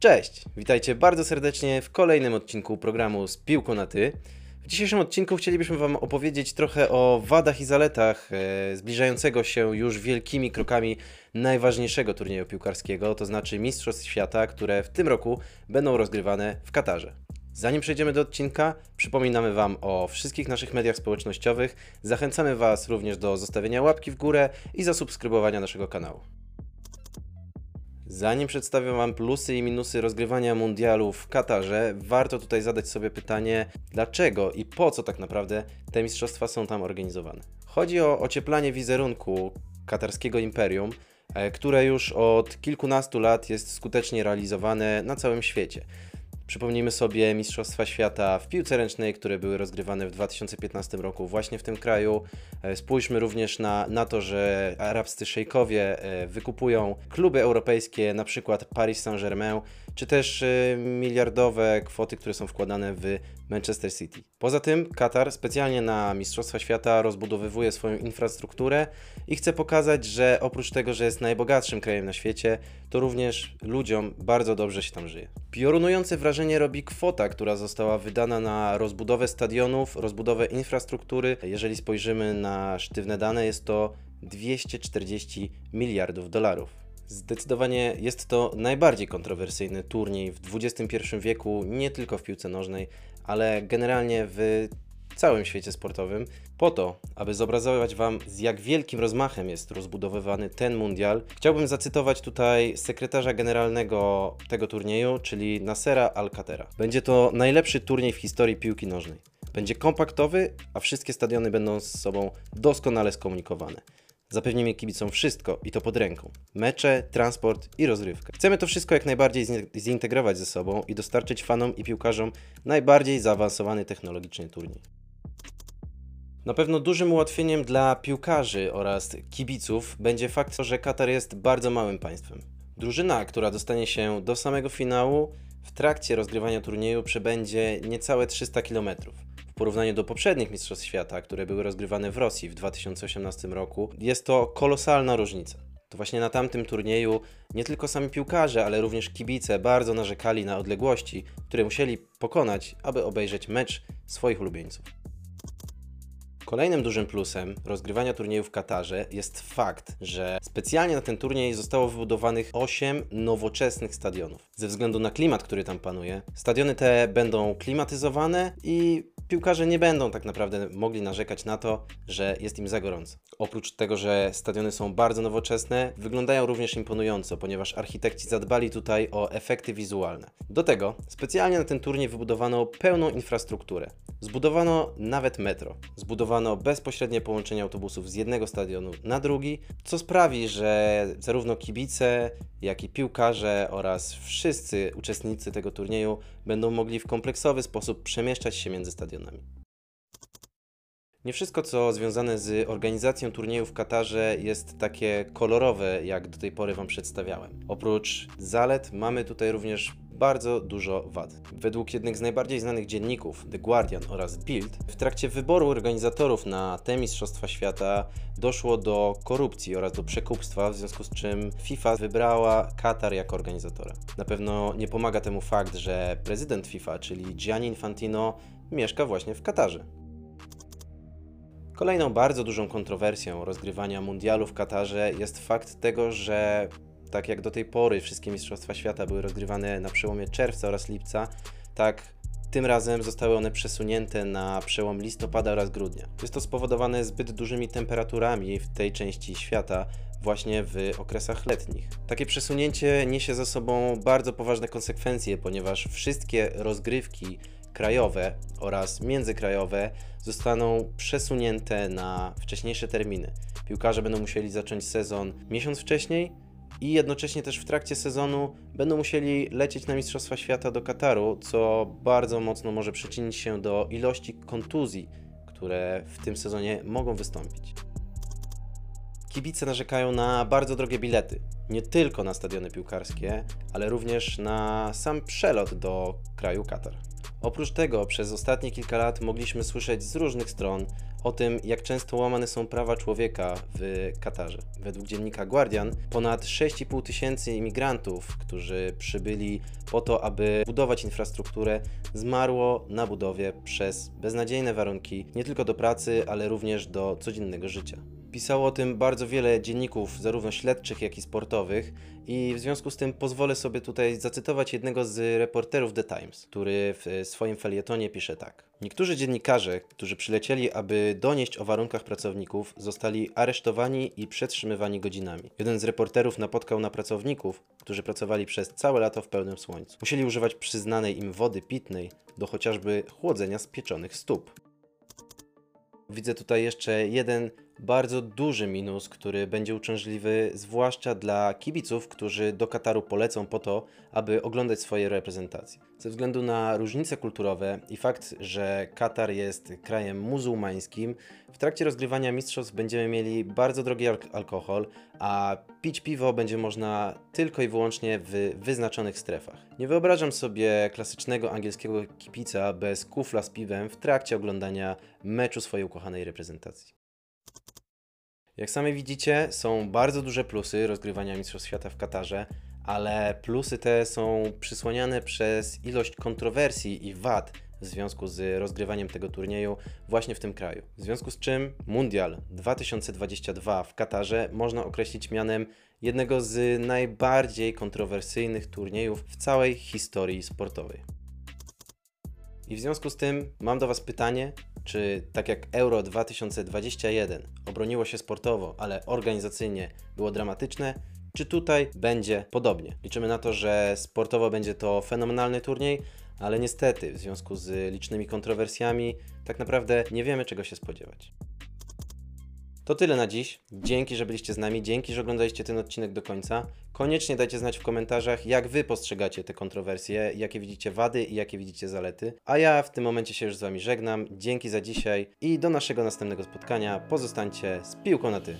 Cześć, witajcie bardzo serdecznie w kolejnym odcinku programu z piłką na ty. W dzisiejszym odcinku chcielibyśmy Wam opowiedzieć trochę o wadach i zaletach e, zbliżającego się już wielkimi krokami najważniejszego turnieju piłkarskiego, to znaczy Mistrzostw Świata, które w tym roku będą rozgrywane w Katarze. Zanim przejdziemy do odcinka, przypominamy Wam o wszystkich naszych mediach społecznościowych. Zachęcamy Was również do zostawienia łapki w górę i zasubskrybowania naszego kanału. Zanim przedstawię Wam plusy i minusy rozgrywania mundialu w Katarze, warto tutaj zadać sobie pytanie, dlaczego i po co tak naprawdę te mistrzostwa są tam organizowane. Chodzi o ocieplanie wizerunku katarskiego imperium, e, które już od kilkunastu lat jest skutecznie realizowane na całym świecie. Przypomnijmy sobie Mistrzostwa Świata w piłce ręcznej, które były rozgrywane w 2015 roku właśnie w tym kraju. E, spójrzmy również na, na to, że arabscy szejkowie e, wykupują kluby europejskie, na przykład Paris Saint-Germain, czy też e, miliardowe kwoty, które są wkładane w Manchester City. Poza tym Katar specjalnie na Mistrzostwa Świata rozbudowywuje swoją infrastrukturę i chce pokazać, że oprócz tego, że jest najbogatszym krajem na świecie, to również ludziom bardzo dobrze się tam żyje. Piorunujące wrażenie robi kwota, która została wydana na rozbudowę stadionów, rozbudowę infrastruktury. Jeżeli spojrzymy na sztywne dane, jest to 240 miliardów dolarów. Zdecydowanie jest to najbardziej kontrowersyjny turniej w XXI wieku, nie tylko w piłce nożnej, ale generalnie w całym świecie sportowym, po to, aby zobrazować Wam, z jak wielkim rozmachem jest rozbudowywany ten mundial, chciałbym zacytować tutaj sekretarza generalnego tego turnieju, czyli Nasera Alcatera. Będzie to najlepszy turniej w historii piłki nożnej. Będzie kompaktowy, a wszystkie stadiony będą z sobą doskonale skomunikowane. Zapewnimy kibicom wszystko i to pod ręką. Mecze, transport i rozrywkę. Chcemy to wszystko jak najbardziej zintegrować ze sobą i dostarczyć fanom i piłkarzom najbardziej zaawansowany technologicznie turniej. Na pewno dużym ułatwieniem dla piłkarzy oraz kibiców będzie fakt, że Katar jest bardzo małym państwem. Drużyna, która dostanie się do samego finału, w trakcie rozgrywania turnieju przebędzie niecałe 300 km porównaniu do poprzednich Mistrzostw Świata, które były rozgrywane w Rosji w 2018 roku, jest to kolosalna różnica. To właśnie na tamtym turnieju nie tylko sami piłkarze, ale również kibice bardzo narzekali na odległości, które musieli pokonać, aby obejrzeć mecz swoich ulubieńców. Kolejnym dużym plusem rozgrywania turnieju w Katarze jest fakt, że specjalnie na ten turniej zostało wybudowanych 8 nowoczesnych stadionów. Ze względu na klimat, który tam panuje, stadiony te będą klimatyzowane i piłkarze nie będą tak naprawdę mogli narzekać na to, że jest im za gorąco. Oprócz tego, że stadiony są bardzo nowoczesne, wyglądają również imponująco, ponieważ architekci zadbali tutaj o efekty wizualne. Do tego specjalnie na ten turniej wybudowano pełną infrastrukturę. Zbudowano nawet metro. Zbudowano bezpośrednie połączenie autobusów z jednego stadionu na drugi, co sprawi, że zarówno kibice, jak i piłkarze oraz wszyscy uczestnicy tego turnieju będą mogli w kompleksowy sposób przemieszczać się między stadionami. Nie wszystko, co związane z organizacją turnieju w Katarze jest takie kolorowe, jak do tej pory Wam przedstawiałem. Oprócz zalet mamy tutaj również bardzo dużo wad. Według jednych z najbardziej znanych dzienników, The Guardian oraz Bild, w trakcie wyboru organizatorów na te Mistrzostwa Świata doszło do korupcji oraz do przekupstwa, w związku z czym FIFA wybrała Katar jako organizatora. Na pewno nie pomaga temu fakt, że prezydent FIFA, czyli Gianni Infantino, mieszka właśnie w Katarze. Kolejną bardzo dużą kontrowersją rozgrywania mundialu w Katarze jest fakt tego, że tak jak do tej pory wszystkie Mistrzostwa Świata były rozgrywane na przełomie czerwca oraz lipca, tak tym razem zostały one przesunięte na przełom listopada oraz grudnia. Jest to spowodowane zbyt dużymi temperaturami w tej części świata, właśnie w okresach letnich. Takie przesunięcie niesie za sobą bardzo poważne konsekwencje, ponieważ wszystkie rozgrywki krajowe oraz międzykrajowe zostaną przesunięte na wcześniejsze terminy. Piłkarze będą musieli zacząć sezon miesiąc wcześniej, i jednocześnie też w trakcie sezonu będą musieli lecieć na Mistrzostwa Świata do Kataru, co bardzo mocno może przyczynić się do ilości kontuzji, które w tym sezonie mogą wystąpić. Kibice narzekają na bardzo drogie bilety, nie tylko na stadiony piłkarskie, ale również na sam przelot do kraju Katar. Oprócz tego przez ostatnie kilka lat mogliśmy słyszeć z różnych stron o tym, jak często łamane są prawa człowieka w Katarze. Według dziennika Guardian ponad 6,5 tysięcy imigrantów, którzy przybyli po to, aby budować infrastrukturę, zmarło na budowie przez beznadziejne warunki nie tylko do pracy, ale również do codziennego życia. Pisało o tym bardzo wiele dzienników, zarówno śledczych, jak i sportowych, i w związku z tym pozwolę sobie tutaj zacytować jednego z reporterów The Times, który w swoim felietonie pisze tak. Niektórzy dziennikarze, którzy przylecieli, aby donieść o warunkach pracowników, zostali aresztowani i przetrzymywani godzinami. Jeden z reporterów napotkał na pracowników, którzy pracowali przez całe lato w pełnym słońcu. Musieli używać przyznanej im wody pitnej do chociażby chłodzenia spieczonych stóp. Widzę tutaj jeszcze jeden bardzo duży minus, który będzie uciążliwy zwłaszcza dla kibiców, którzy do Kataru polecą po to, aby oglądać swoje reprezentacje. Ze względu na różnice kulturowe i fakt, że Katar jest krajem muzułmańskim, w trakcie rozgrywania mistrzostw będziemy mieli bardzo drogi alk alkohol, a pić piwo będzie można tylko i wyłącznie w wyznaczonych strefach. Nie wyobrażam sobie klasycznego angielskiego kipica bez kufla z piwem w trakcie oglądania meczu swojej ukochanej reprezentacji. Jak sami widzicie, są bardzo duże plusy rozgrywania Mistrzostw Świata w Katarze, ale plusy te są przysłaniane przez ilość kontrowersji i wad w związku z rozgrywaniem tego turnieju właśnie w tym kraju. W związku z czym Mundial 2022 w Katarze można określić mianem jednego z najbardziej kontrowersyjnych turniejów w całej historii sportowej. I w związku z tym mam do Was pytanie, czy tak jak Euro 2021 obroniło się sportowo, ale organizacyjnie było dramatyczne, czy tutaj będzie podobnie? Liczymy na to, że sportowo będzie to fenomenalny turniej, ale niestety w związku z licznymi kontrowersjami tak naprawdę nie wiemy czego się spodziewać. To tyle na dziś. Dzięki, że byliście z nami, dzięki, że oglądaliście ten odcinek do końca. Koniecznie dajcie znać w komentarzach, jak Wy postrzegacie te kontrowersje, jakie widzicie wady i jakie widzicie zalety. A ja w tym momencie się już z Wami żegnam. Dzięki za dzisiaj i do naszego następnego spotkania. Pozostańcie z piłką na ty.